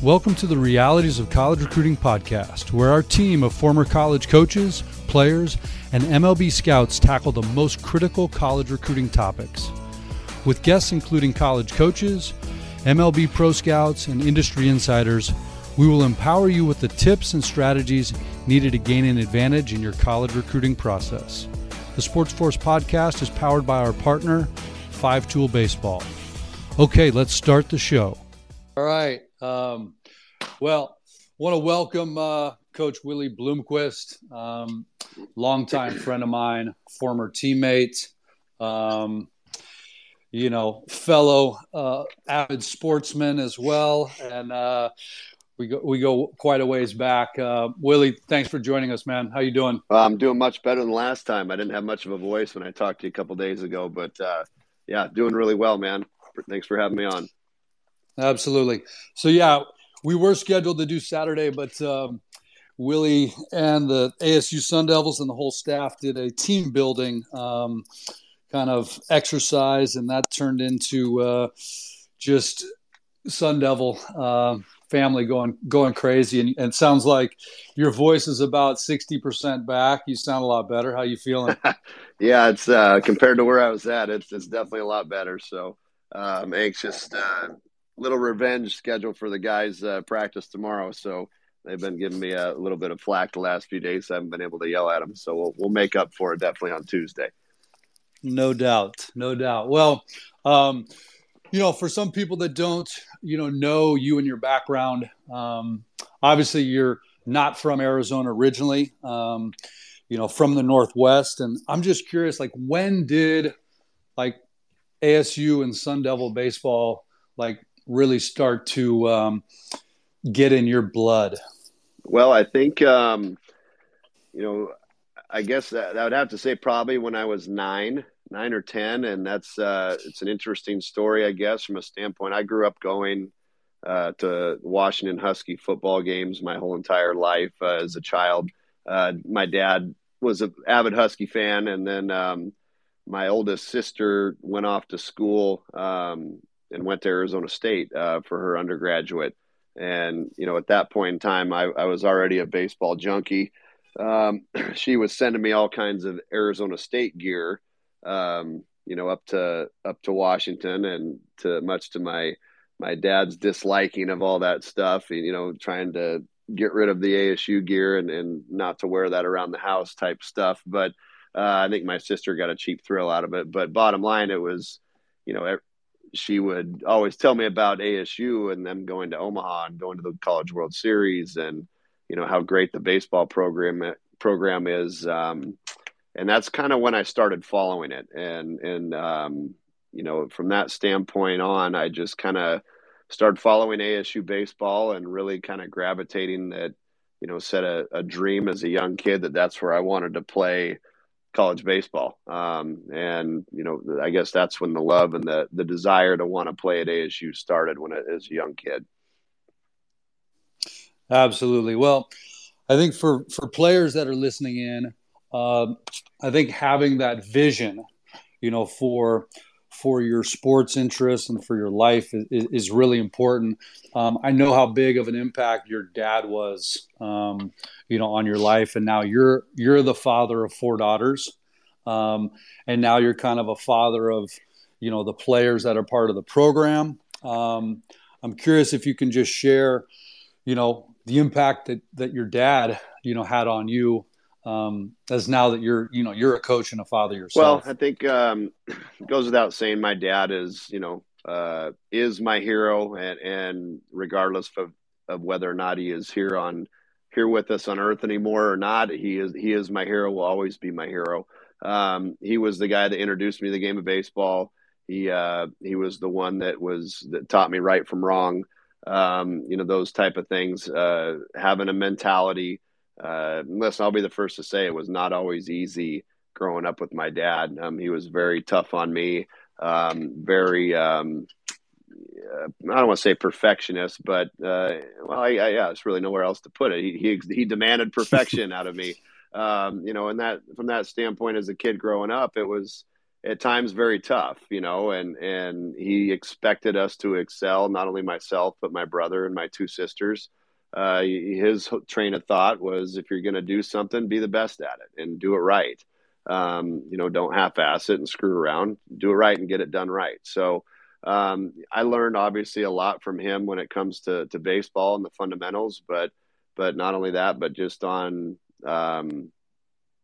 Welcome to the Realities of College Recruiting podcast, where our team of former college coaches, players, and MLB scouts tackle the most critical college recruiting topics. With guests including college coaches, MLB pro scouts, and industry insiders, we will empower you with the tips and strategies needed to gain an advantage in your college recruiting process. The SportsForce podcast is powered by our partner, Five Tool Baseball. Okay, let's start the show. All right. Um, well, want to welcome uh, Coach Willie Bloomquist, um, longtime friend of mine, former teammate, um, you know, fellow uh, avid sportsman as well, and uh, we go we go quite a ways back. Uh, Willie, thanks for joining us, man. How you doing? Well, I'm doing much better than last time. I didn't have much of a voice when I talked to you a couple days ago, but uh, yeah, doing really well, man. Thanks for having me on. Absolutely. So yeah, we were scheduled to do Saturday, but um, Willie and the ASU Sun Devils and the whole staff did a team building um, kind of exercise, and that turned into uh, just Sun Devil uh, family going going crazy. And, and sounds like your voice is about sixty percent back. You sound a lot better. How you feeling? yeah, it's uh, compared to where I was at, it's it's definitely a lot better. So uh, I'm anxious. Little revenge schedule for the guys uh, practice tomorrow. So they've been giving me a little bit of flack the last few days. I haven't been able to yell at them. So we'll, we'll make up for it definitely on Tuesday. No doubt. No doubt. Well, um, you know, for some people that don't, you know, know you and your background, um, obviously you're not from Arizona originally, um, you know, from the Northwest. And I'm just curious, like, when did like ASU and Sun Devil baseball like really start to um, get in your blood? Well, I think um, you know. I guess that, I would have to say probably when I was nine, nine or ten, and that's uh, it's an interesting story, I guess, from a standpoint. I grew up going uh, to Washington Husky football games my whole entire life uh, as a child. Uh, my dad was an avid Husky fan, and then um, my oldest sister went off to school um, and went to Arizona State uh, for her undergraduate. And you know, at that point in time, I, I was already a baseball junkie. Um, she was sending me all kinds of Arizona State gear, um, you know, up to up to Washington, and to much to my my dad's disliking of all that stuff. You know, trying to get rid of the ASU gear and, and not to wear that around the house type stuff. But uh, I think my sister got a cheap thrill out of it. But bottom line, it was, you know, she would always tell me about ASU and them going to Omaha and going to the College World Series and you know how great the baseball program program is. Um, and that's kind of when I started following it. And and um, you know from that standpoint on, I just kind of started following ASU baseball and really kind of gravitating that you know set a, a dream as a young kid that that's where I wanted to play college baseball. Um, and you know, I guess that's when the love and the the desire to want to play at ASU started when I, as a young kid. Absolutely. Well, I think for for players that are listening in, uh, I think having that vision, you know, for for your sports interests and for your life is, is really important. Um, I know how big of an impact your dad was, um, you know, on your life, and now you're you're the father of four daughters, um, and now you're kind of a father of, you know, the players that are part of the program. Um, I'm curious if you can just share, you know, the impact that that your dad, you know, had on you um, as now that you're you know you're a coach and a father yourself? Well, I think um, goes without saying, my dad is you know uh, is my hero, and and regardless of of whether or not he is here on here with us on Earth anymore or not, he is he is my hero. Will always be my hero. Um, he was the guy that introduced me to the game of baseball. He uh, he was the one that was that taught me right from wrong. Um, you know those type of things. Uh, having a mentality uh, listen, I'll be the first to say it was not always easy growing up with my dad. Um, he was very tough on me, um, very, um, uh, I don't want to say perfectionist, but uh, well, I, I, yeah, there's really nowhere else to put it. He he, he demanded perfection out of me. Um, you know, and that from that standpoint, as a kid growing up, it was at times very tough, you know, and and he expected us to excel, not only myself but my brother and my two sisters. Uh, his train of thought was, if you're going to do something, be the best at it and do it right. Um, you know, don't half-ass it and screw around. Do it right and get it done right. So um, I learned obviously a lot from him when it comes to to baseball and the fundamentals, but but not only that, but just on um,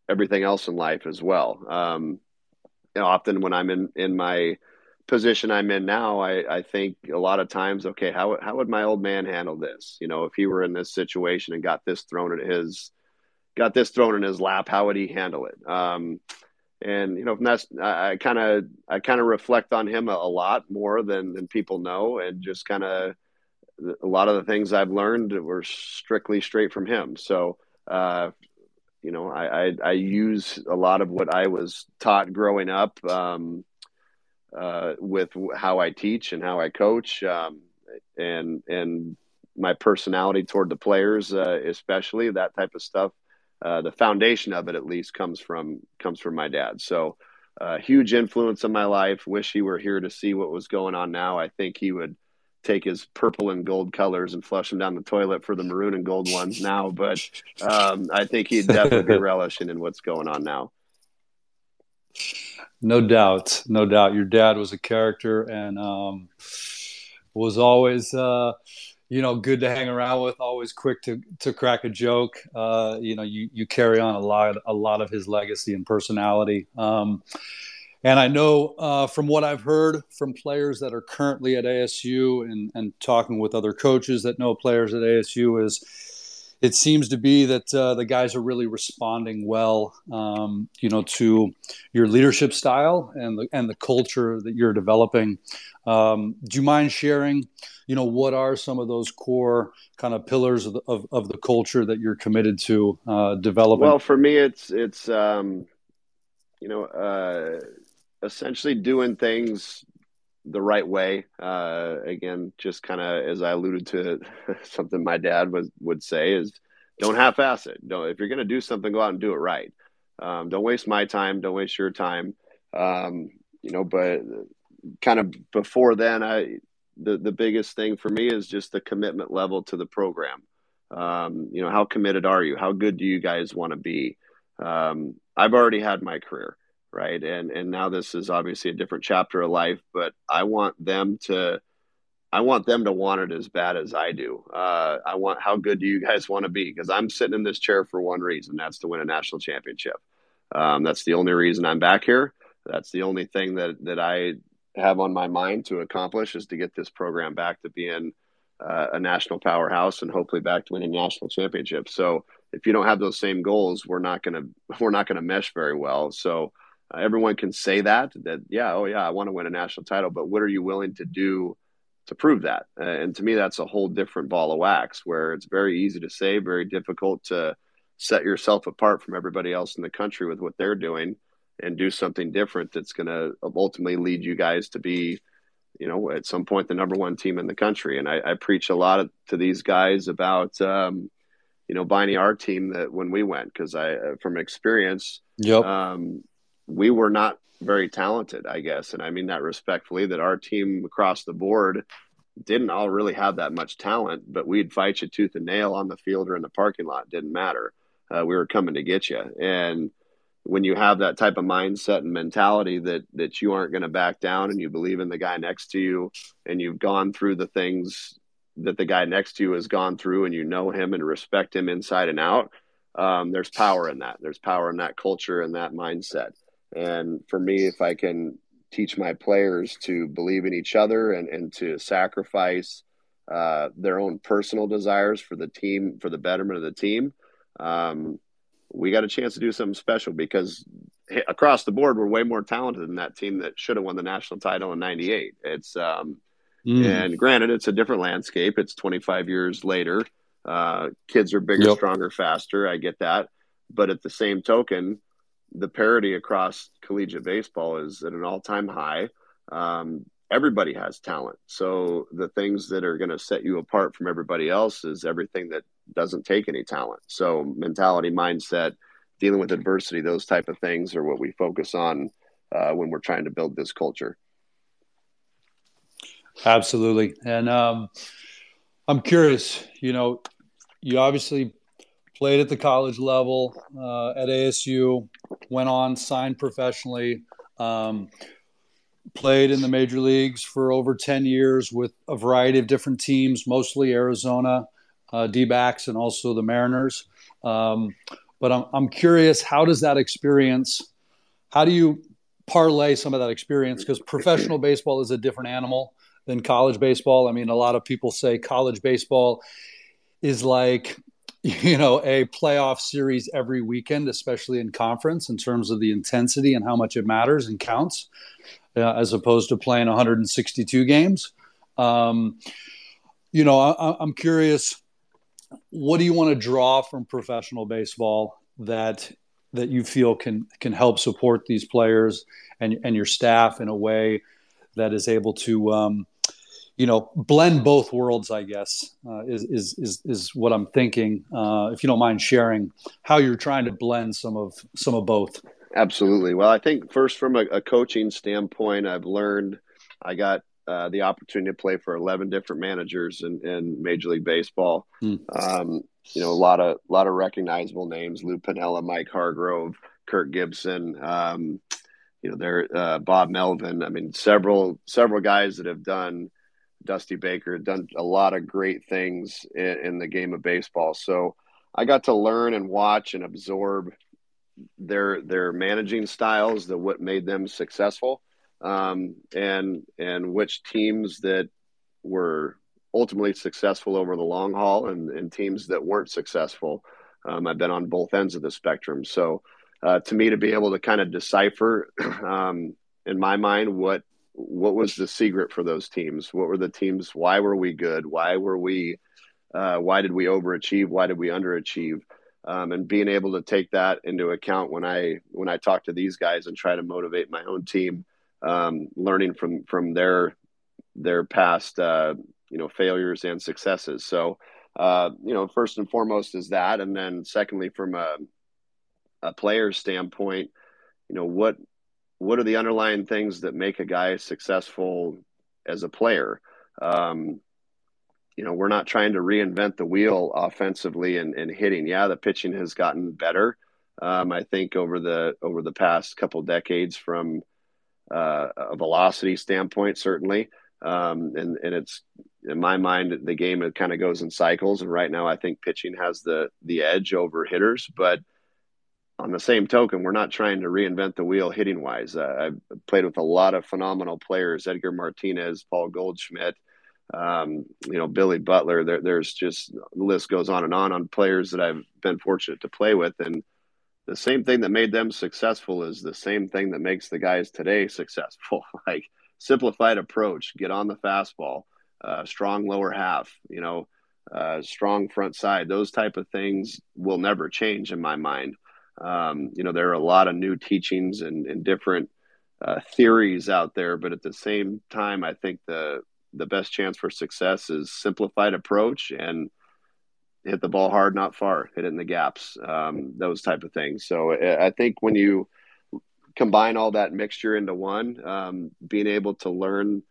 everything else in life as well. Um, you know, often when I'm in in my position I'm in now, I, I think a lot of times, okay, how how would my old man handle this? You know, if he were in this situation and got this thrown at his got this thrown in his lap, how would he handle it? Um, and you know, that's I kind of I kind of reflect on him a, a, lot more than than people know, and just kind of a lot of the things I've learned were strictly straight from him. So uh, you know, I, I, I use a lot of what I was taught growing up um, uh, with how I teach and how I coach, um, and and my personality toward the players, uh, especially that type of stuff. Uh, the foundation of it, at least, comes from comes from my dad. So, uh, huge influence in my life. Wish he were here to see what was going on now. I think he would take his purple and gold colors and flush them down the toilet for the maroon and gold ones now. But um, I think he'd definitely be relishing in what's going on now. No doubt, no doubt. Your dad was a character and um, was always, uh, you know, good to hang around with. Always quick to to crack a joke. Uh, you know, you you carry on a lot a lot of his legacy and personality. Um, and I know uh, from what I've heard from players that are currently at ASU and, and talking with other coaches that know players at ASU is it seems to be that uh, the guys are really responding well, um, you know, to your leadership style and the and the culture that you're developing. Um, do you mind sharing, you know, what are some of those core kind of pillars of the, of, of the culture that you're committed to uh, developing? Well, for me, it's it's um, you know uh, essentially doing things the right way. Uh, again, just kind of as I alluded to, something my dad was would say is, "Don't half-ass it. Don't if you're going to do something, go out and do it right. Um, don't waste my time. Don't waste your time. Um, you know." But kind of before then, I the the biggest thing for me is just the commitment level to the program. Um, you know, how committed are you? How good do you guys want to be? Um, I've already had my career right? And and now this is obviously a different chapter of life but i want them to i want them to want it as bad as i do. Uh, i want how good do you guys want to be? Because i'm sitting in this chair for one reason that's to win a national championship. Um, that's the only reason i'm back here. That's the only thing that that i have on my mind to accomplish is to get this program back to being uh, a national powerhouse and hopefully back to winning national championships. So if you don't have those same goals we're not going to we're not going to mesh very well. So everyone can say that that yeah oh yeah i want to win a national title but what are you willing to do to prove that uh, and to me that's a whole different ball of wax where it's very easy to say very difficult to set yourself apart from everybody else in the country with what they're doing and do something different that's going to ultimately lead you guys to be you know at some point the number one team in the country and i, I preach a lot of, to these guys about um, you know buying our team that when we went because i uh, from experience yep. um, we were not very talented, I guess. And I mean that respectfully, that our team across the board didn't all really have that much talent, but we'd fight you tooth and nail on the field or in the parking lot. Didn't matter. Uh, we were coming to get you. And when you have that type of mindset and mentality that that you aren't going to back down and you believe in the guy next to you and you've gone through the things that the guy next to you has gone through and you know him and respect him inside and out um, there's power in that there's power in that culture and that mindset and for me, if I can teach my players to believe in each other and, and to sacrifice uh, their own personal desires for the team, for the betterment of the team, um, we got a chance to do something special because across the board, we're way more talented than that team that should have won the national title in 98. It's, um, mm. and granted, it's a different landscape. It's 25 years later. Uh, kids are bigger, yep. stronger, faster. I get that. But at the same token, the parity across collegiate baseball is at an all-time high. Um, everybody has talent, so the things that are going to set you apart from everybody else is everything that doesn't take any talent. So mentality, mindset, dealing with adversity, those type of things are what we focus on uh, when we're trying to build this culture. Absolutely, and um, I'm curious. You know, you obviously played at the college level uh, at ASU, went on, signed professionally, um, played in the major leagues for over 10 years with a variety of different teams, mostly Arizona uh, D backs and also the Mariners. Um, but I'm, I'm curious, how does that experience, how do you parlay some of that experience? Because professional baseball is a different animal than college baseball. I mean, a lot of people say college baseball is like you know a playoff series every weekend especially in conference in terms of the intensity and how much it matters and counts uh, as opposed to playing 162 games. Um, you know I, i'm curious what do you want to draw from professional baseball that that you feel can can help support these players and and your staff in a way that is able to um, you know blend both worlds i guess uh, is, is is is what i'm thinking uh, if you don't mind sharing how you're trying to blend some of some of both. Absolutely. Well i think first from a, a coaching standpoint i've learned i got uh, the opportunity to play for 11 different managers in, in major league baseball. Hmm. um, you know a lot of a lot of recognizable names lou piniella mike hargrove kirk gibson um, you know there uh, bob melvin. I mean several several guys that have done Dusty Baker, done a lot of great things in, in, the game of baseball. So I got to learn and watch and absorb their their managing styles, the what made them successful, um, and and which teams that were ultimately successful over the long haul, and, and teams that weren't successful. Um, I've been on both ends of the spectrum, so. Uh, to me, to be able to kind of decipher, um, in my mind, what what was the secret for those teams? What were the teams? Why were we good? Why were we? Uh, why did we overachieve? Why did we underachieve? Um, and being able to take that into account when I when I talk to these guys and try to motivate my own team, um, learning from from their their past uh, you know failures and successes. So uh, you know, first and foremost is that, and then secondly, from a a player's standpoint, you know what what are the underlying things that make a guy successful as a player? Um, you know, we're not trying to reinvent the wheel offensively and, and hitting. Yeah, the pitching has gotten better. Um, I think over the over the past couple decades, from uh, a velocity standpoint, certainly, um, and and it's in my mind the game it kind of goes in cycles. And right now, I think pitching has the the edge over hitters, but on the same token, we're not trying to reinvent the wheel hitting wise. Uh, I've played with a lot of phenomenal players: Edgar Martinez, Paul Goldschmidt, um, you know, Billy Butler. There, there's just the list goes on and on on players that I've been fortunate to play with, and the same thing that made them successful is the same thing that makes the guys today successful. like simplified approach, get on the fastball, uh, strong lower half, you know, uh, strong front side. Those type of things will never change in my mind. Um, you know, there are a lot of new teachings and, and different uh, theories out there, but at the same time, I think the the best chance for success is simplified approach and hit the ball hard, not far, hit it in the gaps, um, those type of things. So I think when you combine all that mixture into one, um, being able to learn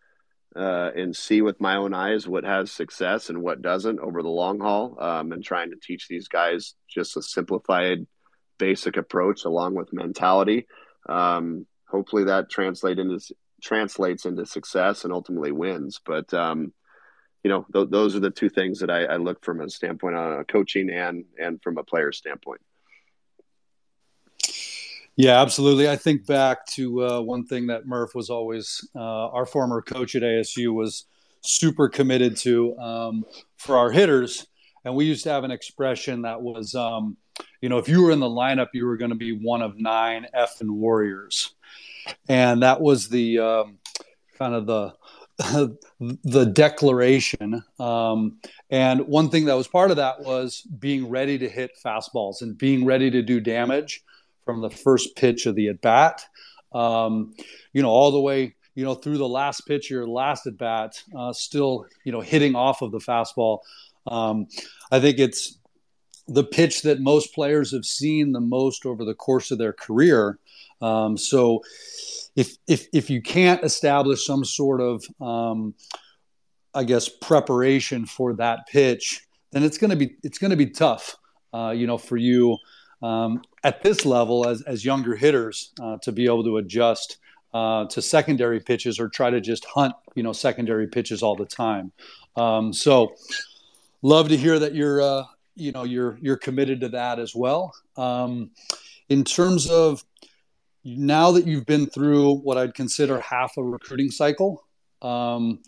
uh, and see with my own eyes what has success and what doesn't over the long haul, um, and trying to teach these guys just a simplified basic approach along with mentality. Um, hopefully that translate into translates into success and ultimately wins. But um, you know, th- those are the two things that I, I, look from a standpoint on a coaching and and from a player standpoint. Yeah, absolutely. I think back to uh, one thing that Murph was always uh, our former coach at ASU was super committed to um, for our hitters, and we used to have an expression that was um, you know, if you were in the lineup, you were going to be one of nine F and warriors, and that was the um, kind of the the declaration. Um, and one thing that was part of that was being ready to hit fastballs and being ready to do damage from the first pitch of the at bat. Um, you know, all the way you know through the last pitch, your last at bat, uh, still you know hitting off of the fastball. Um, I think it's the pitch that most players have seen the most over the course of their career. Um, so, if if if you can't establish some sort of um, I guess preparation for that pitch, then it's going to be it's going to be tough, uh, you know, for you um, at this level as as younger hitters uh, to be able to adjust uh, to secondary pitches or try to just hunt, you know, secondary pitches all the time. Um, so, love to hear that you're uh, you know you're you're committed to that as well. Um, in terms of now that you've been through what I'd consider half a recruiting cycle, um,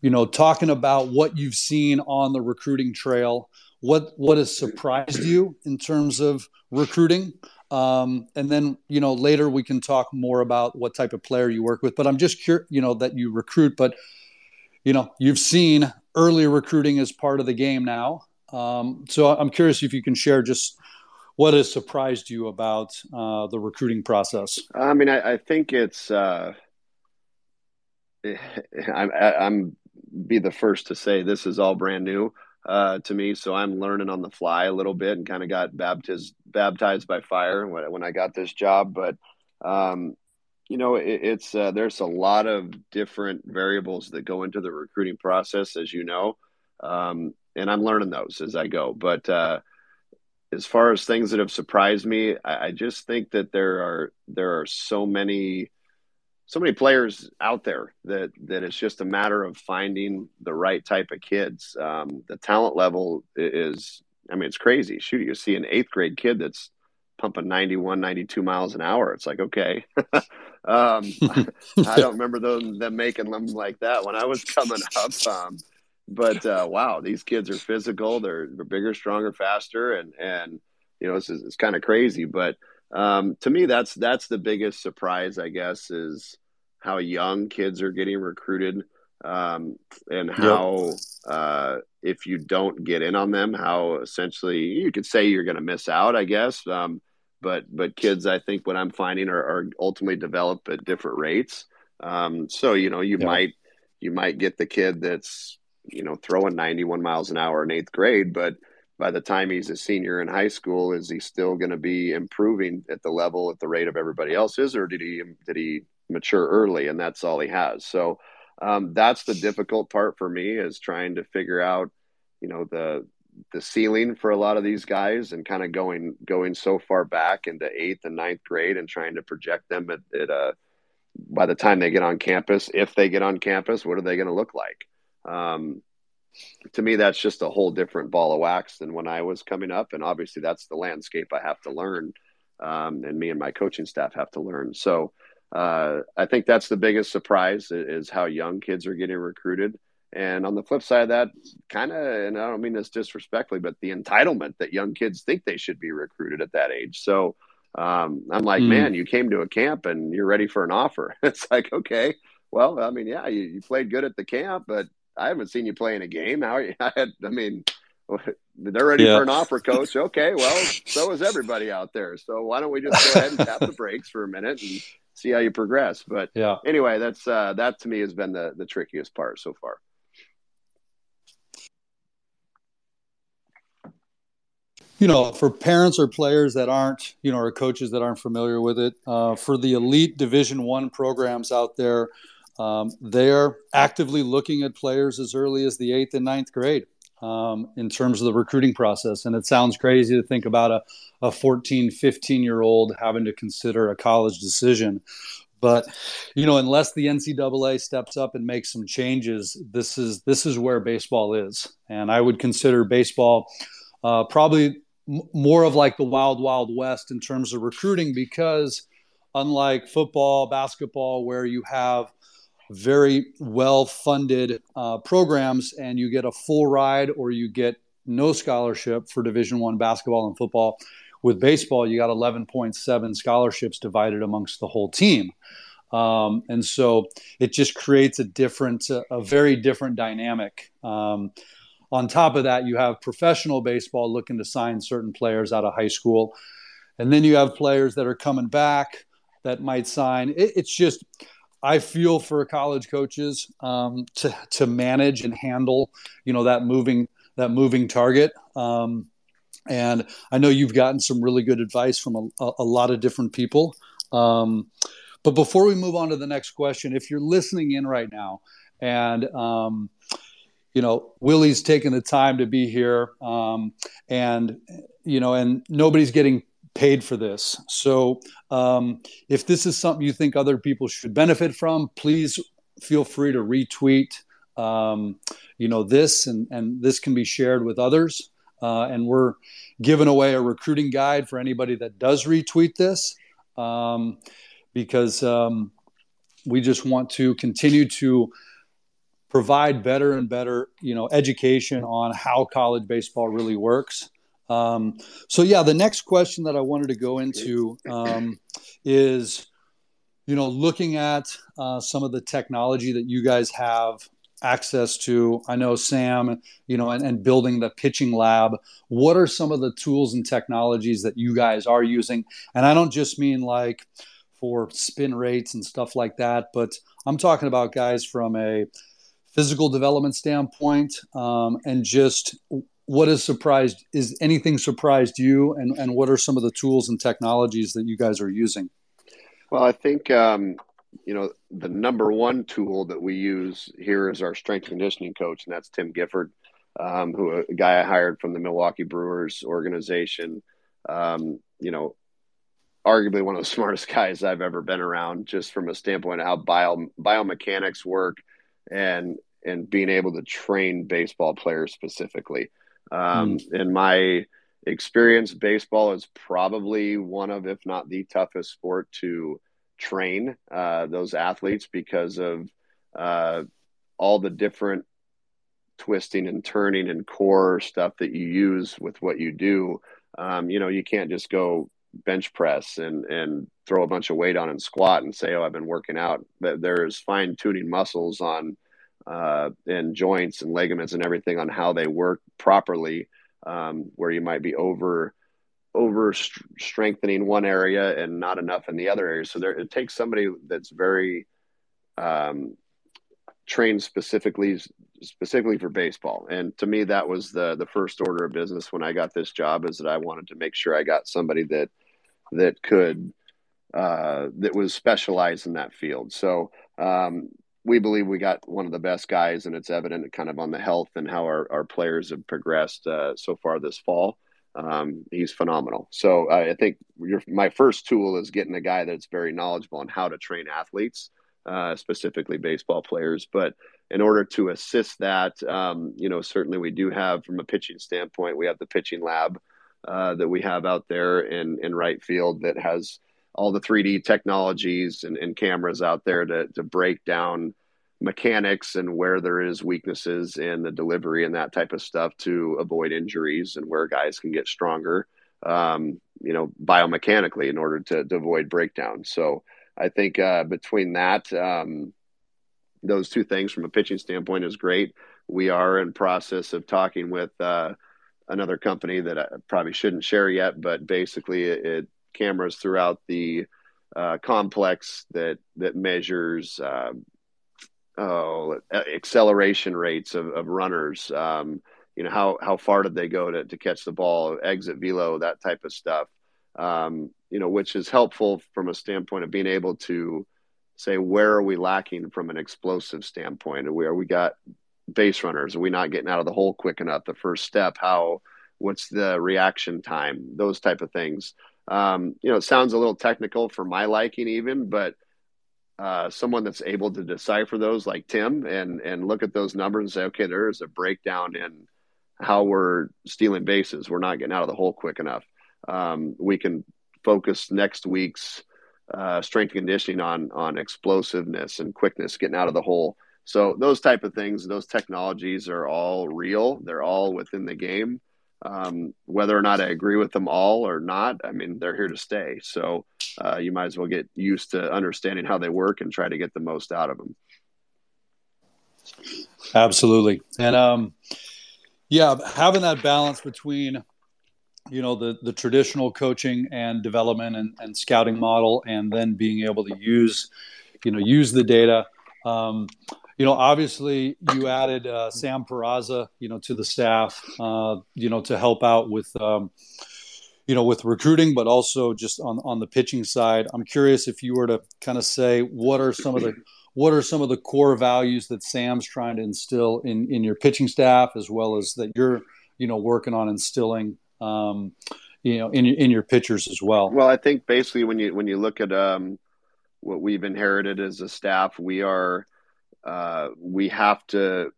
you know, talking about what you've seen on the recruiting trail, what what has surprised you in terms of recruiting, um, and then you know later we can talk more about what type of player you work with. But I'm just curious, you know, that you recruit, but you know, you've seen early recruiting as part of the game now. Um, so I'm curious if you can share just what has surprised you about uh, the recruiting process? I mean, I, I think it's. Uh, I'm, I'm be the first to say this is all brand new uh, to me, so I'm learning on the fly a little bit and kind of got baptized baptized by fire when, when I got this job. But um, you know, it, it's uh, there's a lot of different variables that go into the recruiting process, as you know, um, and I'm learning those as I go. But uh, as far as things that have surprised me, I, I, just think that there are there are so many so many players out there that that it's just a matter of finding the right type of kids. Um, the talent level is, I mean, it's crazy. Shoot, you see an eighth grade kid that's pumping 91, 92 miles an hour. It's like, okay. um, I don't remember them, them making them like that when I was coming up. Um, but uh, wow, these kids are physical. They're, they're bigger, stronger, faster, and and you know it's, it's kind of crazy. But um, to me, that's that's the biggest surprise, I guess, is how young kids are getting recruited, um, and how yep. uh, if you don't get in on them, how essentially you could say you're going to miss out, I guess. Um, but but kids, I think what I'm finding are, are ultimately develop at different rates. Um, so you know, you yep. might you might get the kid that's you know, throwing 91 miles an hour in eighth grade, but by the time he's a senior in high school, is he still going to be improving at the level at the rate of everybody else is, or did he did he mature early and that's all he has? So um, that's the difficult part for me is trying to figure out, you know, the the ceiling for a lot of these guys and kind of going going so far back into eighth and ninth grade and trying to project them at, at uh, by the time they get on campus, if they get on campus, what are they going to look like? Um, to me, that's just a whole different ball of wax than when I was coming up. And obviously, that's the landscape I have to learn, um, and me and my coaching staff have to learn. So uh, I think that's the biggest surprise is how young kids are getting recruited. And on the flip side of that, kind of, and I don't mean this disrespectfully, but the entitlement that young kids think they should be recruited at that age. So um, I'm like, mm. man, you came to a camp and you're ready for an offer. It's like, okay, well, I mean, yeah, you, you played good at the camp, but I haven't seen you play in a game. How I, had, I mean, they're ready yeah. for an offer, coach. Okay, well, so is everybody out there. So why don't we just go ahead and tap the brakes for a minute and see how you progress? But yeah, anyway, that's uh, that to me has been the the trickiest part so far. You know, for parents or players that aren't, you know, or coaches that aren't familiar with it, uh, for the elite Division One programs out there um, they're actively looking at players as early as the eighth and ninth grade um, in terms of the recruiting process. And it sounds crazy to think about a, a 14, 15 year old having to consider a college decision. But you know, unless the NCAA steps up and makes some changes, this is this is where baseball is, and I would consider baseball uh, probably more of like the wild wild west in terms of recruiting because unlike football, basketball, where you have very well funded uh, programs and you get a full ride or you get no scholarship for division one basketball and football with baseball you got 11.7 scholarships divided amongst the whole team. Um, and so it just creates a different a very different dynamic. Um, on top of that you have professional baseball looking to sign certain players out of high school and then you have players that are coming back that might sign it, it's just I feel for college coaches um, to to manage and handle, you know, that moving that moving target. Um, and I know you've gotten some really good advice from a, a lot of different people. Um, but before we move on to the next question, if you're listening in right now and um, you know Willie's taking the time to be here, um, and you know, and nobody's getting paid for this. So um, if this is something you think other people should benefit from, please feel free to retweet. Um, you know this, and and this can be shared with others. Uh, and we're giving away a recruiting guide for anybody that does retweet this um, because um, we just want to continue to provide better and better you know education on how college baseball really works. Um, so yeah the next question that i wanted to go into um, is you know looking at uh, some of the technology that you guys have access to. I know sam you know and, and building the pitching lab. What are some of the tools and technologies that you guys are using? And i don't just mean like for spin rates and stuff like that but i'm talking about guys from a physical development standpoint um, and just what has surprised is anything surprised you and, and what are some of the tools and technologies that you guys are using well i think um, you know, the number one tool that we use here is our strength conditioning coach, and that's Tim Gifford, um, who a guy I hired from the Milwaukee Brewers organization. Um, you know, arguably one of the smartest guys I've ever been around, just from a standpoint of how bio biomechanics work and and being able to train baseball players specifically. Um, mm. In my experience, baseball is probably one of, if not the toughest sport to train uh, those athletes because of uh, all the different twisting and turning and core stuff that you use with what you do. Um, you know, you can't just go bench press and and throw a bunch of weight on and squat and say, "Oh, I've been working out." But there's fine tuning muscles on uh, and joints and ligaments and everything on how they work properly. Um, where you might be over over strengthening one area and not enough in the other area. So there, it takes somebody that's very um, trained specifically specifically for baseball. And to me, that was the the first order of business when I got this job is that I wanted to make sure I got somebody that that could uh, that was specialized in that field. So um, we believe we got one of the best guys, and it's evident kind of on the health and how our, our players have progressed uh, so far this fall um, he's phenomenal. So uh, I think your, my first tool is getting a guy that's very knowledgeable on how to train athletes, uh, specifically baseball players. But in order to assist that, um, you know, certainly we do have, from a pitching standpoint, we have the pitching lab uh, that we have out there in in right field that has all the 3D technologies and, and cameras out there to to break down mechanics and where there is weaknesses in the delivery and that type of stuff to avoid injuries and where guys can get stronger um, you know biomechanically in order to, to avoid breakdown so i think uh, between that um, those two things from a pitching standpoint is great. We are in process of talking with uh, another company that i probably shouldn't share yet but basically it, it cameras throughout the uh, complex that that measures uh, oh, acceleration rates of, of runners. Um, you know, how, how far did they go to, to catch the ball, exit velo, that type of stuff. Um, you know, which is helpful from a standpoint of being able to say, where are we lacking from an explosive standpoint? Where we got base runners? Are we not getting out of the hole quick enough? The first step, how, what's the reaction time? Those type of things. Um, you know, it sounds a little technical for my liking even, but uh, someone that's able to decipher those like Tim and and look at those numbers and say, okay, there is a breakdown in how we're stealing bases. We're not getting out of the hole quick enough. Um, we can focus next week's uh, strength conditioning on on explosiveness and quickness, getting out of the hole. So those type of things, those technologies are all real. They're all within the game. Um, whether or not I agree with them all or not, I mean, they're here to stay. So uh, you might as well get used to understanding how they work and try to get the most out of them. Absolutely. And um, yeah, having that balance between you know the the traditional coaching and development and, and scouting model and then being able to use you know use the data um, you know, obviously you added uh, Sam Peraza, you know, to the staff, uh, you know, to help out with, um, you know, with recruiting, but also just on on the pitching side. I'm curious if you were to kind of say what are some of the what are some of the core values that Sam's trying to instill in in your pitching staff, as well as that you're you know working on instilling. Um, you know, in in your pitchers as well. Well, I think basically when you when you look at um, what we've inherited as a staff, we are uh, we have to,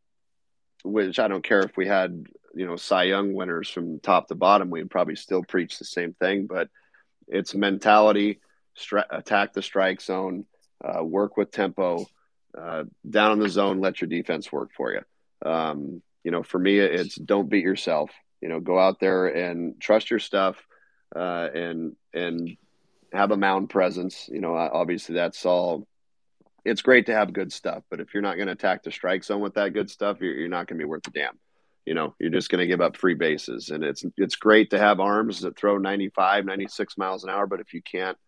which I don't care if we had you know Cy Young winners from top to bottom, we'd probably still preach the same thing. But it's mentality, stri- attack the strike zone, uh, work with tempo, uh, down in the zone, let your defense work for you. Um, you know, for me, it's don't beat yourself. You know, go out there and trust your stuff, uh, and and have a mound presence. You know, obviously that's all. It's great to have good stuff, but if you're not going to attack the strike zone with that good stuff, you're, you're not going to be worth a damn. You know you're just going to give up free bases and it's it's great to have arms that throw 95 96 miles an hour but if you can't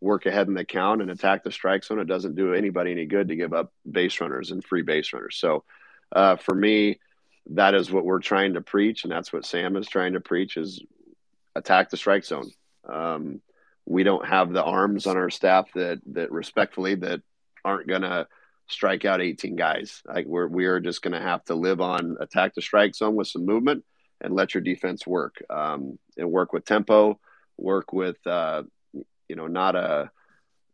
work ahead in the count and attack the strike zone it doesn't do anybody any good to give up base runners and free base runners. So uh, for me that is what we're trying to preach and that's what sam is trying to preach is attack the strike zone. Um, we don't have the arms on our staff that that respectfully that aren't going to strike out 18 guys. Like we're we are just going to have to live on attack the strike zone with some movement and let your defense work um, and work with tempo, work with uh, you know not a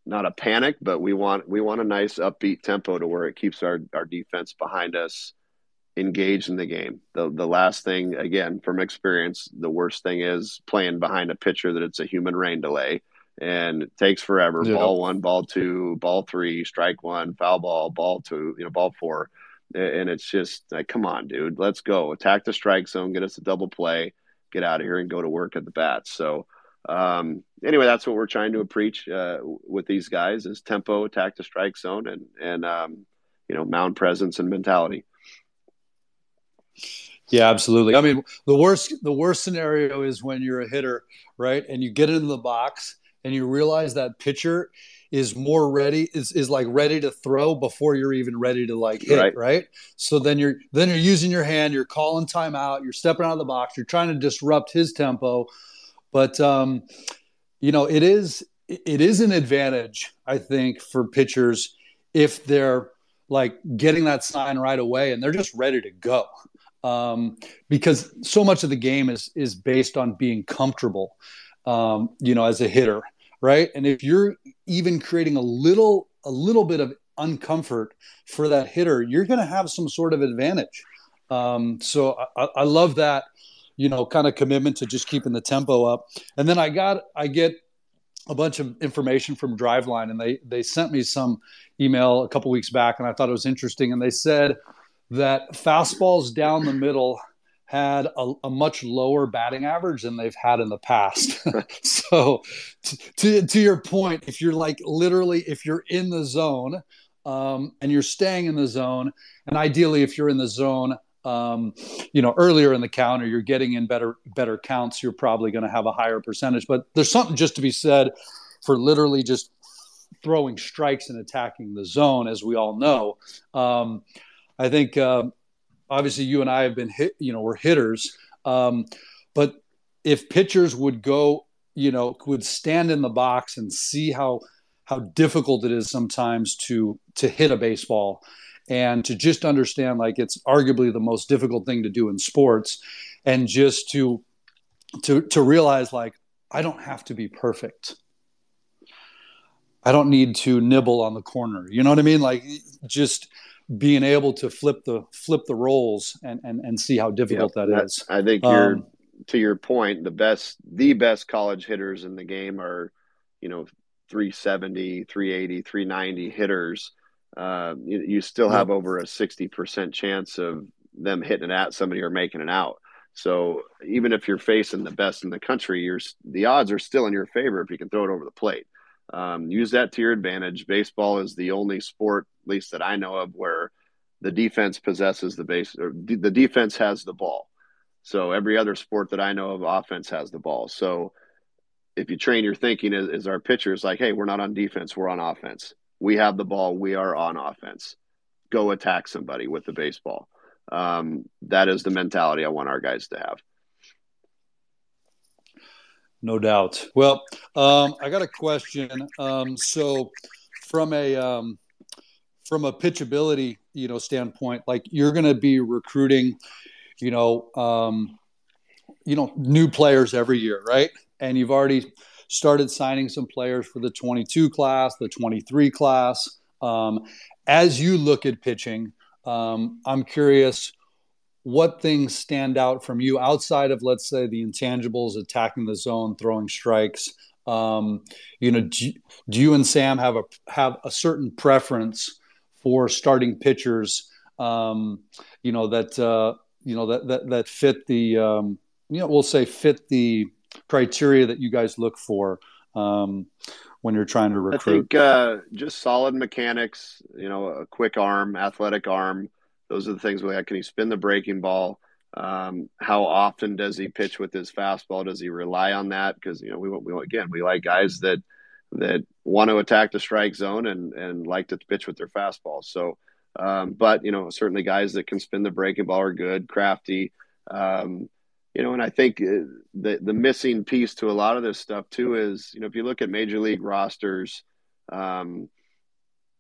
not a panic, but we want we want a nice upbeat tempo to where it keeps our our defense behind us engaged in the game. The the last thing again from experience, the worst thing is playing behind a pitcher that it's a human rain delay and it takes forever. Yeah. Ball one, ball two, ball three, strike one, foul ball, ball two, you know, ball four. And it's just like, come on, dude, let's go. Attack the strike zone, get us a double play, get out of here and go to work at the bats. So, um, anyway, that's what we're trying to preach uh, with these guys is tempo, attack the strike zone, and and um, you know, mound presence and mentality. Yeah, absolutely. I mean, the worst the worst scenario is when you're a hitter, right, and you get into the box and you realize that pitcher is more ready is, is like ready to throw before you're even ready to like hit right. right? So then you're then you're using your hand you're calling timeout you're stepping out of the box you're trying to disrupt his tempo. But um you know it is it is an advantage i think for pitchers if they're like getting that sign right away and they're just ready to go. Um, because so much of the game is is based on being comfortable um, you know, as a hitter, right? And if you're even creating a little a little bit of uncomfort for that hitter, you're going to have some sort of advantage. Um, so I, I love that, you know, kind of commitment to just keeping the tempo up. And then I got I get a bunch of information from Driveline, and they they sent me some email a couple weeks back, and I thought it was interesting. And they said that fastballs down the middle had a, a, much lower batting average than they've had in the past. so, t- to, to your point, if you're like literally, if you're in the zone um, and you're staying in the zone, and ideally, if you're in the zone, um, you know, earlier in the count or you're getting in better better counts, you're probably going to have a higher percentage. But there's something just to be said for literally just throwing strikes and attacking the zone, as we all know. Um, I think uh, obviously you and I have been hit, you know, we're hitters. Um, but if pitchers would go, you know, would stand in the box and see how how difficult it is sometimes to to hit a baseball and to just understand like it's arguably the most difficult thing to do in sports and just to to to realize like I don't have to be perfect. I don't need to nibble on the corner. You know what I mean? Like just being able to flip the flip the roles and and, and see how difficult yep, that is. I think you're um, to your point, the best the best college hitters in the game are, you know, 370, 380, 390 hitters. Uh, you, you, still have over a 60% chance of them hitting it at somebody or making it out. So even if you're facing the best in the country, you're the odds are still in your favor if you can throw it over the plate. Um, use that to your advantage. Baseball is the only sport, at least that I know of, where the defense possesses the base or the defense has the ball. So every other sport that I know of, offense has the ball. So if you train your thinking as, as our pitchers, like, hey, we're not on defense, we're on offense. We have the ball, we are on offense. Go attack somebody with the baseball. Um, that is the mentality I want our guys to have. No doubt. Well, um, I got a question. Um, so, from a um, from a pitchability, you know, standpoint, like you're going to be recruiting, you know, um, you know, new players every year, right? And you've already started signing some players for the 22 class, the 23 class. Um, as you look at pitching, um, I'm curious what things stand out from you outside of let's say the intangibles attacking the zone throwing strikes um, you know do, do, you and sam have a have a certain preference for starting pitchers um, you know that uh, you know that that, that fit the um, you know we'll say fit the criteria that you guys look for um, when you're trying to recruit? I think uh, just solid mechanics, you know, a quick arm, athletic arm, those are the things we like. Can he spin the breaking ball? Um, how often does he pitch with his fastball? Does he rely on that? Because you know we, we again we like guys that that want to attack the strike zone and and like to pitch with their fastball. So, um, but you know certainly guys that can spin the breaking ball are good, crafty. Um, you know, and I think uh, the the missing piece to a lot of this stuff too is you know if you look at major league rosters. Um,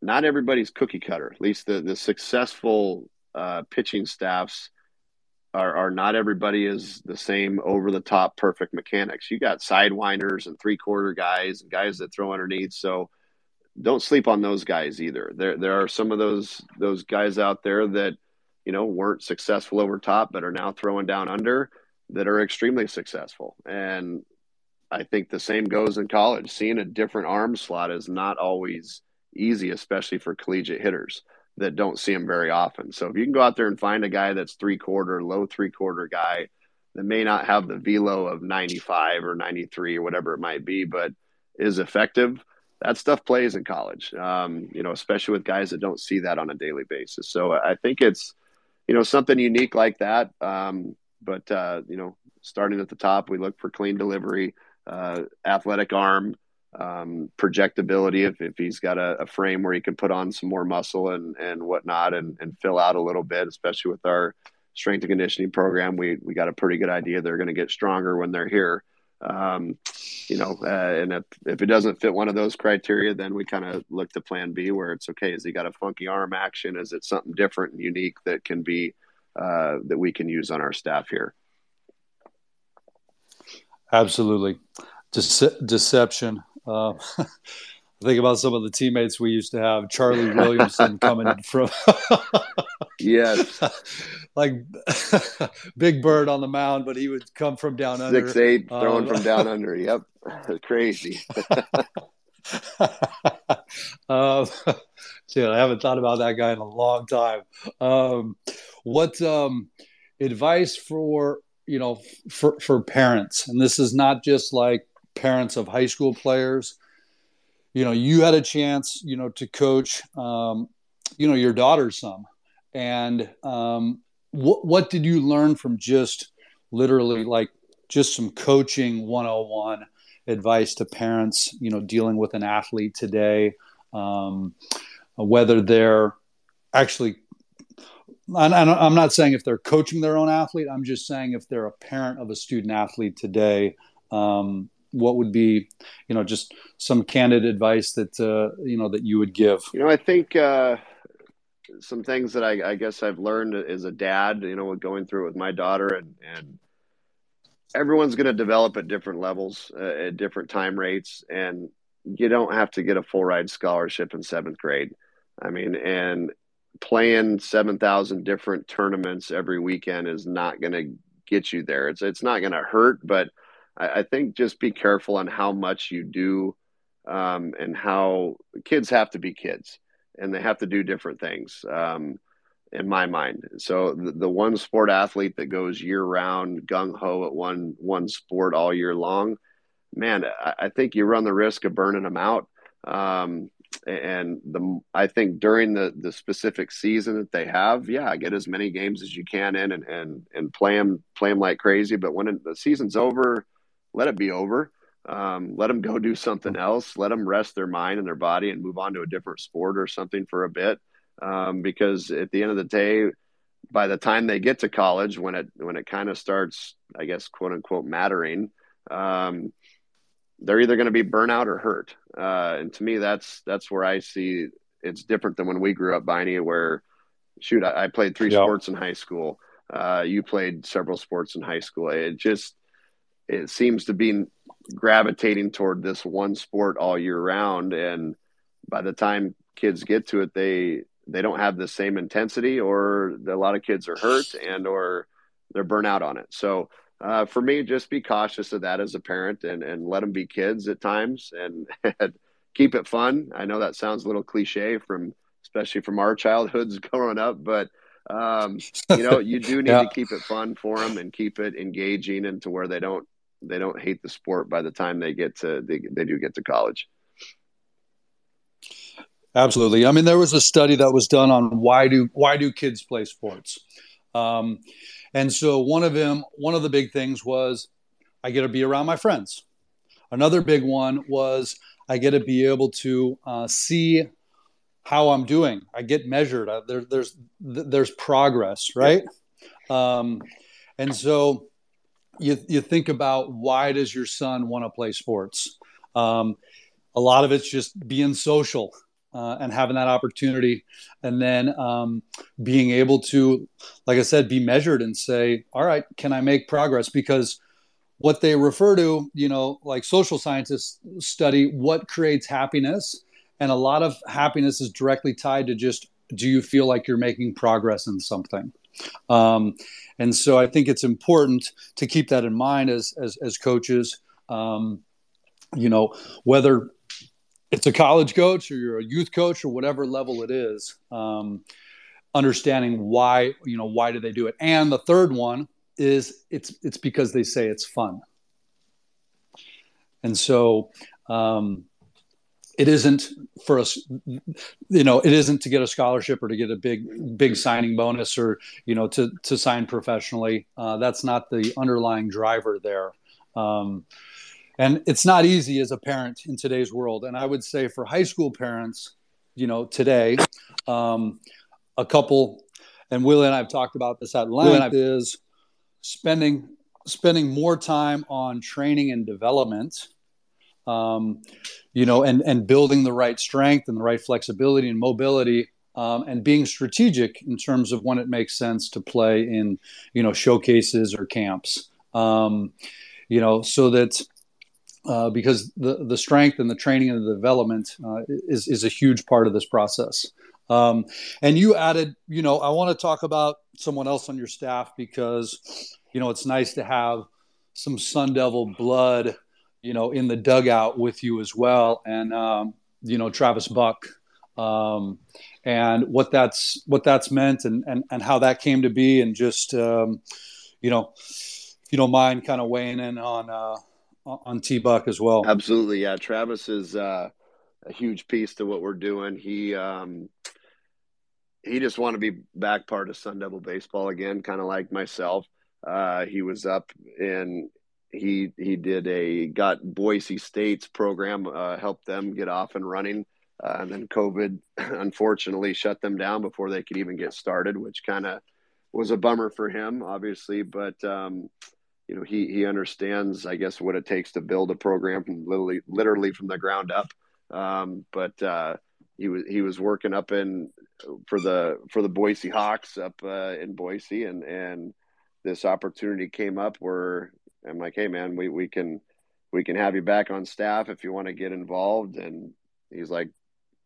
not everybody's cookie cutter. At least the the successful uh, pitching staffs are, are not everybody is the same over the top perfect mechanics. You got sidewinders and three quarter guys and guys that throw underneath. So don't sleep on those guys either. There there are some of those those guys out there that you know weren't successful over top but are now throwing down under that are extremely successful. And I think the same goes in college. Seeing a different arm slot is not always easy, especially for collegiate hitters that don't see him very often. So if you can go out there and find a guy that's three quarter, low three quarter guy that may not have the velo of 95 or 93 or whatever it might be, but is effective, that stuff plays in college, um, you know, especially with guys that don't see that on a daily basis. So I think it's, you know, something unique like that. Um, but, uh, you know, starting at the top, we look for clean delivery, uh, athletic arm, um, projectability if, if he's got a, a, frame where he can put on some more muscle and, and whatnot and, and fill out a little bit, especially with our strength and conditioning program. We, we got a pretty good idea they're going to get stronger when they're here. Um, you know, uh, and if, if it doesn't fit one of those criteria, then we kind of look to plan B where it's okay. Is he got a funky arm action? Is it something different and unique that can be, uh, that we can use on our staff here? Absolutely. Dece- deception uh, think about some of the teammates we used to have. Charlie Williamson coming from. yes. like Big Bird on the mound, but he would come from down under. Six eight, throwing um, from down under. Yep, crazy. um, I haven't thought about that guy in a long time. Um, what um, advice for you know for for parents? And this is not just like parents of high school players. You know you had a chance you know to coach um, you know your daughter some. And um, what what did you learn from just literally like just some coaching 101 advice to parents you know dealing with an athlete today? Um, whether they're actually I'm not saying if they're coaching their own athlete. I'm just saying if they're a parent of a student athlete today, um, what would be you know just some candid advice that uh, you know that you would give? You know i think uh, some things that I, I, guess i've learned as a dad you know going through it with my daughter and and everyone's going to develop at different levels uh, at different time rates and you don't have to get a full ride scholarship in seventh grade. I mean and playing 7000 different tournaments every weekend is not going to get you there. It's it's not going to hurt but I, I, think just be careful on how much you do um, and how kids have to be kids and they have to do different things um, in my mind. So the, the, one sport athlete that goes year round gung ho at one one sport all year long, man, I, I, think you run the risk of burning them out. Um, and the I think during the the specific season that they have, yeah, get as many games as you can in and and and play them play them like crazy. But when the season's over, let it be over. Um, let them go do something else. Let them rest their mind and their body and move on to a different sport or something for a bit. Um, because at the end of the day, by the time they get to college, when it when it kind of starts, I guess, quote unquote, mattering, um, they're either going to be burnout or hurt. Uh, and to me, that's that's where I see it's different than when we grew up, Biney, where shoot, I, I played three yep. sports in high school. Uh, you played several sports in high school. It just it seems to be gravitating toward this one sport all year round, and by the time kids get to it, they they don't have the same intensity, or a lot of kids are hurt and or they're burnt out on it. So uh, for me, just be cautious of that as a parent and, and let them be kids at times and, and keep it fun. I know that sounds a little cliche from, especially from our childhoods growing up, but um, you know, you do need yeah. to keep it fun for them and keep it engaging and to where they don't, they don't hate the sport by the time they get to, they, they do get to college. Absolutely. I mean, there was a study that was done on why do, why do kids play sports? Um, and so one of them, one of the big things was I get to be around my friends. Another big one was I get to be able to uh, see how I'm doing. I get measured. I, there, there's there's progress, right? Um, and so you you think about why does your son want to play sports? Um, a lot of it's just being social uh, and having that opportunity and then um, being able to like i said be measured and say all right can i make progress because what they refer to you know like social scientists study what creates happiness and a lot of happiness is directly tied to just do you feel like you're making progress in something um, and so i think it's important to keep that in mind as as, as coaches. Um, you know whether it's a college coach or you're a youth coach or whatever level it is um, understanding why you know why do they do it? And the third one is it's it's because they say it's fun. And so um, it isn't for us you know it isn't to get a scholarship or to get a big big signing bonus or you know to to sign professionally. Uh, that's not the underlying driver there. Um, and it's not easy as a parent in today's world. And i would say for high school parents you know today um, a couple and willie and i've talked about this at length is spending spending more time on training and development um, you know and and building the right strength and the right flexibility and mobility um, and being strategic in terms of when it makes sense to play in you know showcases or camps um, you know so that uh, because the, the strength and the training and the development uh, is, is a huge part of this process. Um, and you added, you know, I want to talk about someone else on your staff because, you know, it's nice to have some Sun Devil blood, you know, in the dugout with you as well. And, um, you know, Travis Buck, um, and what that's, what that's meant and, and, and how that came to be. And just, um, you know, if you don't mind kind of weighing in on, uh, on T Buck as well. Absolutely, yeah. Travis is uh, a huge piece to what we're doing. He um, he just want to be back part of Sun Devil baseball again, kind of like myself. Uh, he was up in he he did a got Boise State's program, uh, helped them get off and running. Uh, and then COVID unfortunately shut them down before they could even get started, which kind of was a bummer for him, obviously. But um, you know he he understands I guess what it takes to build a program from literally literally from the ground up. Um, but uh, he was he was working up in for the for the Boise Hawks up uh, in Boise, and and this opportunity came up where I'm like, hey man, we we can we can have you back on staff if you want to get involved. And he's like,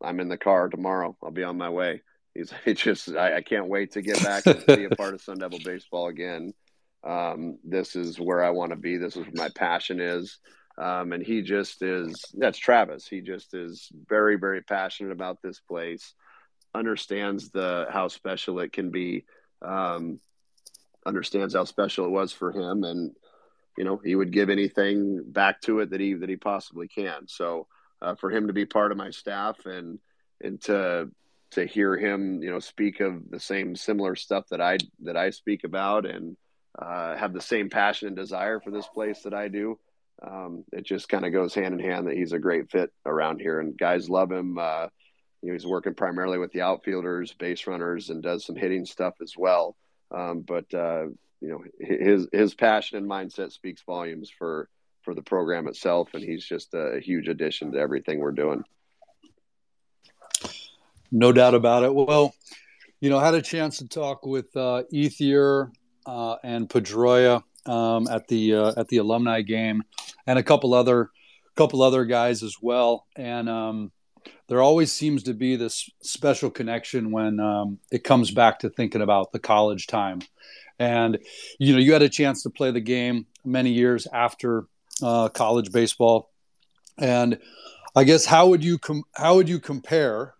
I'm in the car tomorrow. I'll be on my way. He's like, just I, I can't wait to get back and be a part of Sun Devil baseball again um, this is where I want to be. This is where my passion is. Um, and he just is, that's Travis. He just is very, very passionate about this place, understands the, how special it can be, um, understands how special it was for him. And, you know, he would give anything back to it that he, that he possibly can. So, uh, for him to be part of my staff and, and to, to hear him, you know, speak of the same similar stuff that I, that I speak about and, uh, have the same passion and desire for this place that I do. Um, it just kind of goes hand in hand that he's a great fit around here, and guys love him. Uh, you know, he's working primarily with the outfielders, base runners, and does some hitting stuff as well. Um, but uh, you know, his his passion and mindset speaks volumes for for the program itself, and he's just a huge addition to everything we're doing. No doubt about it. Well, you know, I had a chance to talk with uh, Ethier uh, and Pedroia um, at the uh, at the alumni game, and a couple other couple other guys as well. And um, there always seems to be this special connection when um, it comes back to thinking about the college time. And you know, you had a chance to play the game many years after uh, college baseball, and I guess how would you com- how would you compare,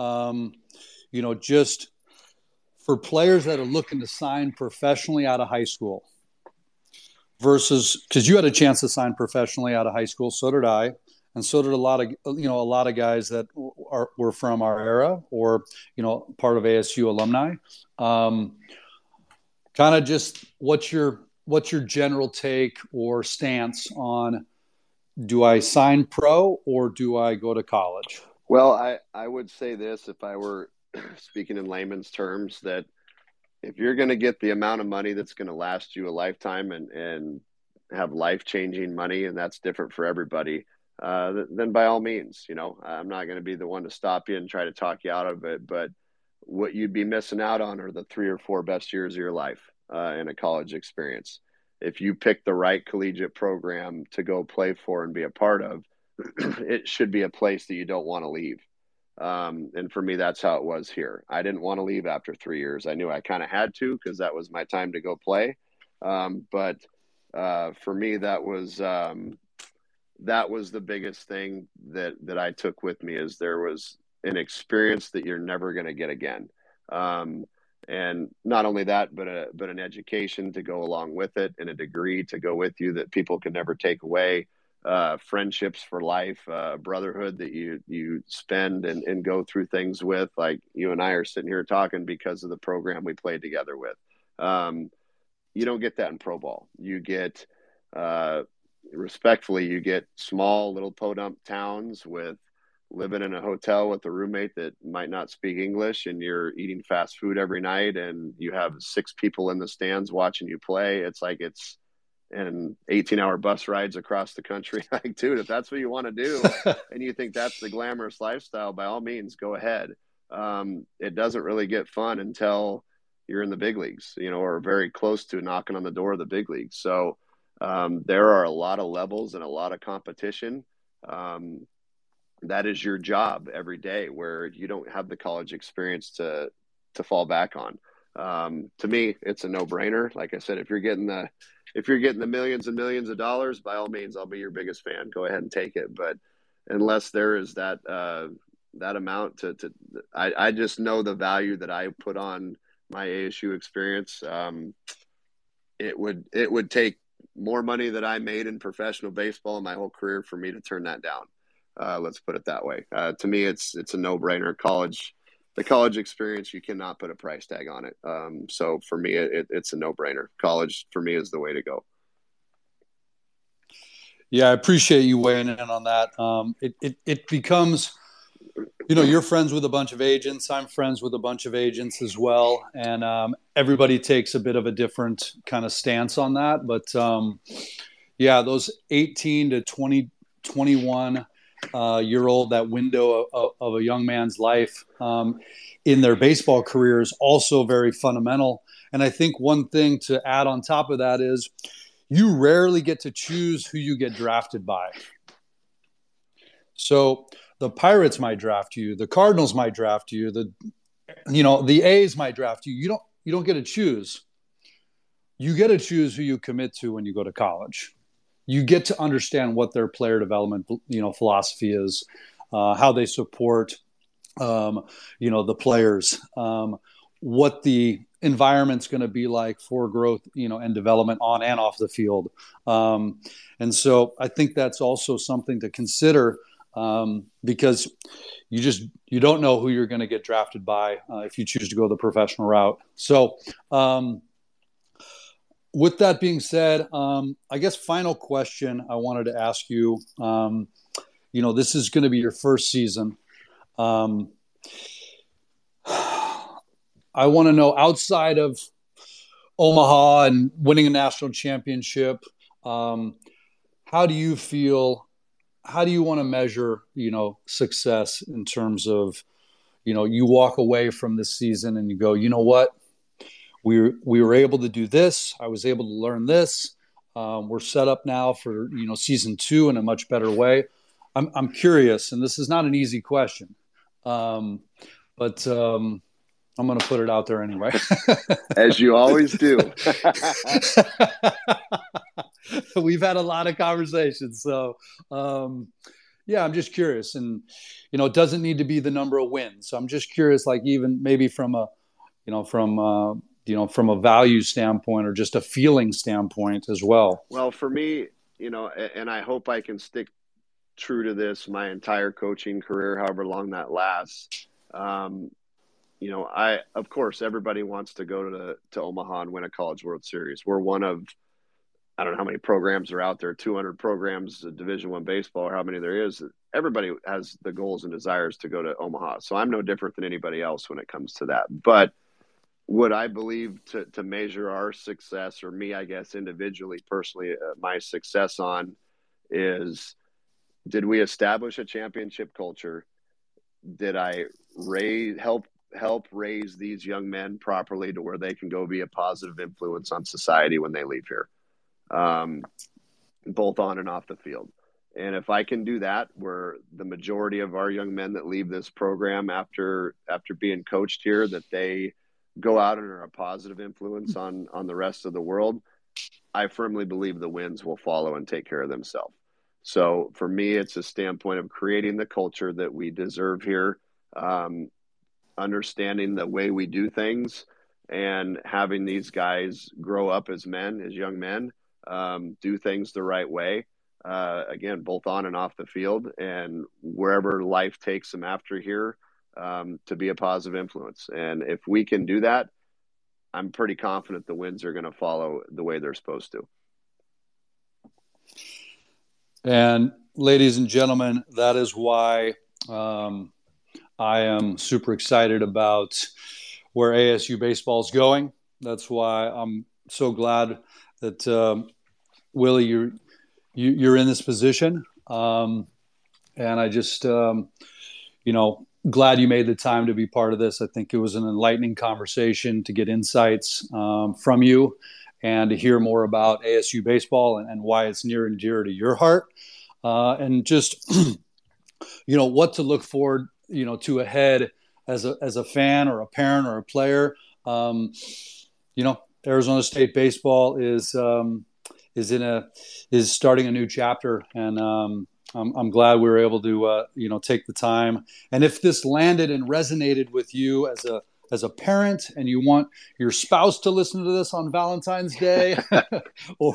um, you know, just for players that are looking to sign professionally out of high school versus because you had a chance to sign professionally out of high school, so did I, and so did a lot of you know a lot of guys that are were from our era or you know part of ASU alumni. Um, kind of just what's your what's your general take or stance on do I sign pro or do I go to college? Well, I, I would say this if I were speaking in layman's terms that if you're going to get the amount of money that's going to last you a lifetime and, and have life changing money, and that's different for everybody, uh, then by all means, you know, I'm not going to be the one to stop you and try to talk you out of it. But what you'd be missing out on are the three or four best years of your life uh, in a college experience. If you pick the right collegiate program to go play for and be a part of, it should be a place that you don't want to leave. Um, and for me, that's how it was here. I didn't want to leave after three years. I knew I kind of had to because that was my time to go play. Um, but uh, for me, that was um, that was the biggest thing that that I took with me is there was an experience that you're never going to get again. Um, and not only that, but a but an education to go along with it, and a degree to go with you that people can never take away uh, friendships for life, uh, brotherhood that you you spend and, and go through things with. Like you and I are sitting here talking because of the program we played together with. Um, you don't get that in pro ball. You get uh, respectfully, you get small little podunk towns with living in a hotel with a roommate that might not speak English and you're eating fast food every night and you have six people in the stands watching you play. It's like it's and 18 hour bus rides across the country. like, dude, if that's what you want to do and you think that's the glamorous lifestyle, by all means, go ahead. Um, it doesn't really get fun until you're in the big leagues, you know, or very close to knocking on the door of the big leagues. So um, there are a lot of levels and a lot of competition. Um, that is your job every day where you don't have the college experience to to fall back on. Um, to me, it's a no brainer. Like I said, if you're getting the if you're getting the millions and millions of dollars, by all means, I'll be your biggest fan. Go ahead and take it. But unless there is that uh, that amount to, to I, I just know the value that I put on my ASU experience. Um, it would it would take more money that I made in professional baseball in my whole career for me to turn that down. Uh, let's put it that way. Uh, to me, it's it's a no brainer. College the college experience you cannot put a price tag on it um, so for me it, it's a no-brainer college for me is the way to go yeah i appreciate you weighing in on that um, it, it, it becomes you know you're friends with a bunch of agents i'm friends with a bunch of agents as well and um, everybody takes a bit of a different kind of stance on that but um, yeah those 18 to 20 21 uh, year old, that window of, of, a young man's life um, in their baseball career is also very fundamental. And I think one thing to add on top of that is you rarely get to choose who you get drafted by. So the Pirates might draft you, the Cardinals might draft you, the you know the A's might draft you. You don't you don't get to choose. You get to choose who you commit to when you go to college you get to understand what their player development you know philosophy is, uh, how they support um, you know the players, um, what the environment's going to be like for growth you know and development on and off the field, um, and so I think that's also something to consider um, because you just you don't know who you're going to get drafted by uh, if you choose to go the professional route. So um, with that being said, um, I guess final question I wanted to ask you. Um, you know, this is going to be your first season. Um, I want to know outside of Omaha and winning a national championship, um, how do you feel? How do you want to measure, you know, success in terms of, you know, you walk away from this season and you go, you know what, we we were able to do this. I was able to learn this. Um, we're set up now for you know season two in a much better way. I'm I'm curious, and this is not an easy question, um, but um, I'm going to put it out there anyway. As you always do. We've had a lot of conversations, so um, yeah, I'm just curious, and you know, it doesn't need to be the number of wins. So I'm just curious, like even maybe from a, you know, from uh, you know, from a value standpoint or just a feeling standpoint as well. Well, for me, you know, and I hope I can stick true to this my entire coaching career, however long that lasts. Um, you know, I of course everybody wants to go to to Omaha and win a College World Series. We're one of I don't know how many programs are out there, 200 programs, Division One baseball, or how many there is. Everybody has the goals and desires to go to Omaha, so I'm no different than anybody else when it comes to that. But what I believe to to measure our success, or me, I guess individually, personally, uh, my success on is did we establish a championship culture? Did I raise help help raise these young men properly to where they can go be a positive influence on society when they leave here, um, both on and off the field. And if I can do that, where the majority of our young men that leave this program after after being coached here, that they go out and are a positive influence on on the rest of the world, I firmly believe the wins will follow and take care of themselves. So for me, it's a standpoint of creating the culture that we deserve here, um, understanding the way we do things, and having these guys grow up as men, as young men, um, do things the right way. Uh, again, both on and off the field, and wherever life takes them after here, um, to be a positive influence. And if we can do that, I'm pretty confident the wins are going to follow the way they're supposed to. And ladies and gentlemen, that is why um, I am super excited about where ASU baseball is going. That's why I'm so glad that um, Willie, you're you, are you are in this position, um, and I just um, you know glad you made the time to be part of this. I think it was an enlightening conversation to get insights um, from you and to hear more about ASU baseball and, and why it's near and dear to your heart, uh, and just you know what to look forward you know to ahead as a as a fan or a parent or a player. Um, you know, Arizona State baseball is um, is in a is starting a new chapter, and um, I'm, I'm, glad we were able to uh, you know take the time. And if this landed and resonated with you as a as a parent and you want your spouse to listen to this on Valentine's Day, or,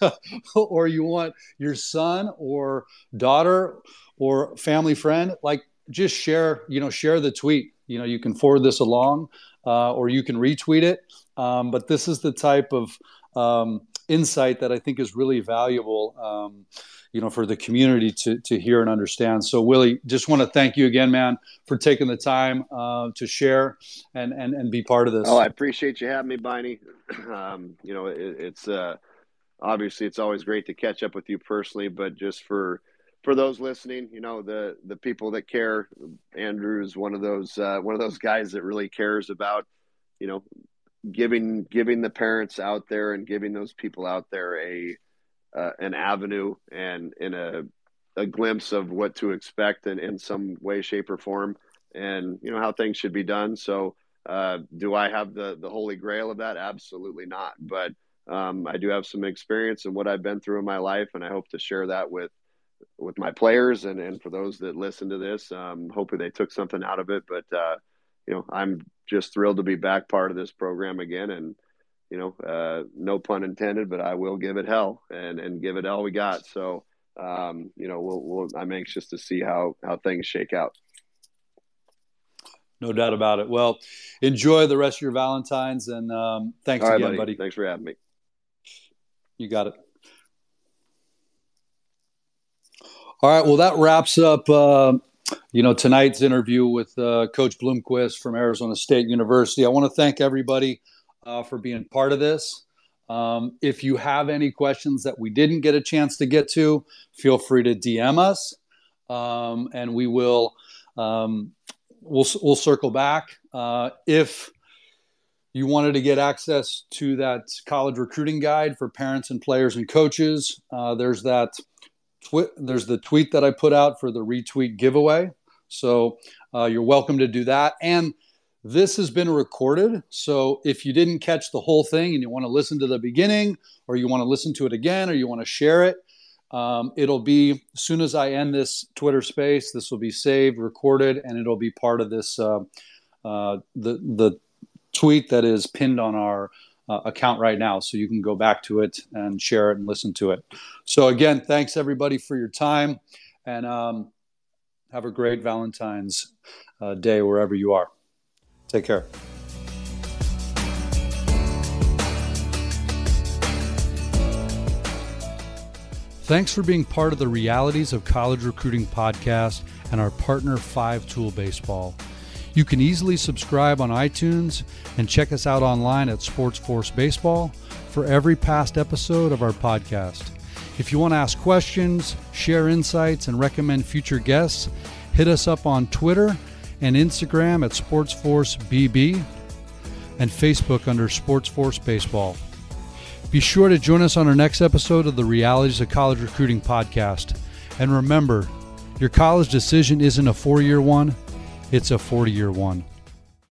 or you want your son or daughter or family friend, like just share, you know, share the tweet. You know, you can forward this along uh, or you can retweet it. Um, but this is the type of um, insight that I think is really valuable. Um, you know, for the community to to hear and understand. So, Willie, just want to thank you again, man, for taking the time uh, to share and, and and be part of this. Oh, I appreciate you having me, Biney. Um, you know, it, it's uh, obviously it's always great to catch up with you personally, but just for for those listening, you know the the people that care. Andrew is one of those uh, one of those guys that really cares about, you know, giving giving the parents out there and giving those people out there a uh, an avenue and in a a glimpse of what to expect in, in some way, shape, or form, and you know how things should be done. So, uh, do I have the the holy grail of that? Absolutely not. But um, I do have some experience in what I've been through in my life, and I hope to share that with with my players and, and for those that listen to this. Um, hopefully they took something out of it. But uh, you know, I'm just thrilled to be back part of this program again. And you know, uh, no pun intended, but I will give it hell and and give it all we got. So um, you know, we'll, we'll, I'm anxious to see how how things shake out. No doubt about it. Well, enjoy the rest of your Valentines, and um, thanks again, buddy. buddy. Thanks for having me. You got it. All right. Well, that wraps up, uh, you know, tonight's interview with uh, Coach Bloomquist from Arizona State University. I want to thank everybody uh, for being part of this. Um, if you have any questions that we didn't get a chance to get to, feel free to DM us, um, and we will um, we'll we'll circle back. Uh, if you wanted to get access to that college recruiting guide for parents and players and coaches, uh, there's that. There's the tweet that I put out for the retweet giveaway. So uh, you're welcome to do that. And this has been recorded. So if you didn't catch the whole thing and you want to listen to the beginning, or you want to listen to it again, or you want to share it, um, it'll be as soon as I end this Twitter space, this will be saved, recorded, and it'll be part of this uh, uh, the the tweet that is pinned on our uh, account right now. So you can go back to it and share it and listen to it. So again, thanks everybody for your time, and um, have a great Valentine's uh, Day wherever you are. Take care. Thanks for being part of the Realities of College Recruiting podcast and our partner 5 Tool Baseball. You can easily subscribe on iTunes and check us out online at SportsForce Baseball for every past episode of our podcast. If you want to ask questions, share insights, and recommend future guests, hit us up on Twitter and Instagram at SportsForceBB and Facebook under SportsForce Baseball. Be sure to join us on our next episode of the Realities of College Recruiting podcast. And remember, your college decision isn't a four year one, it's a 40 year one.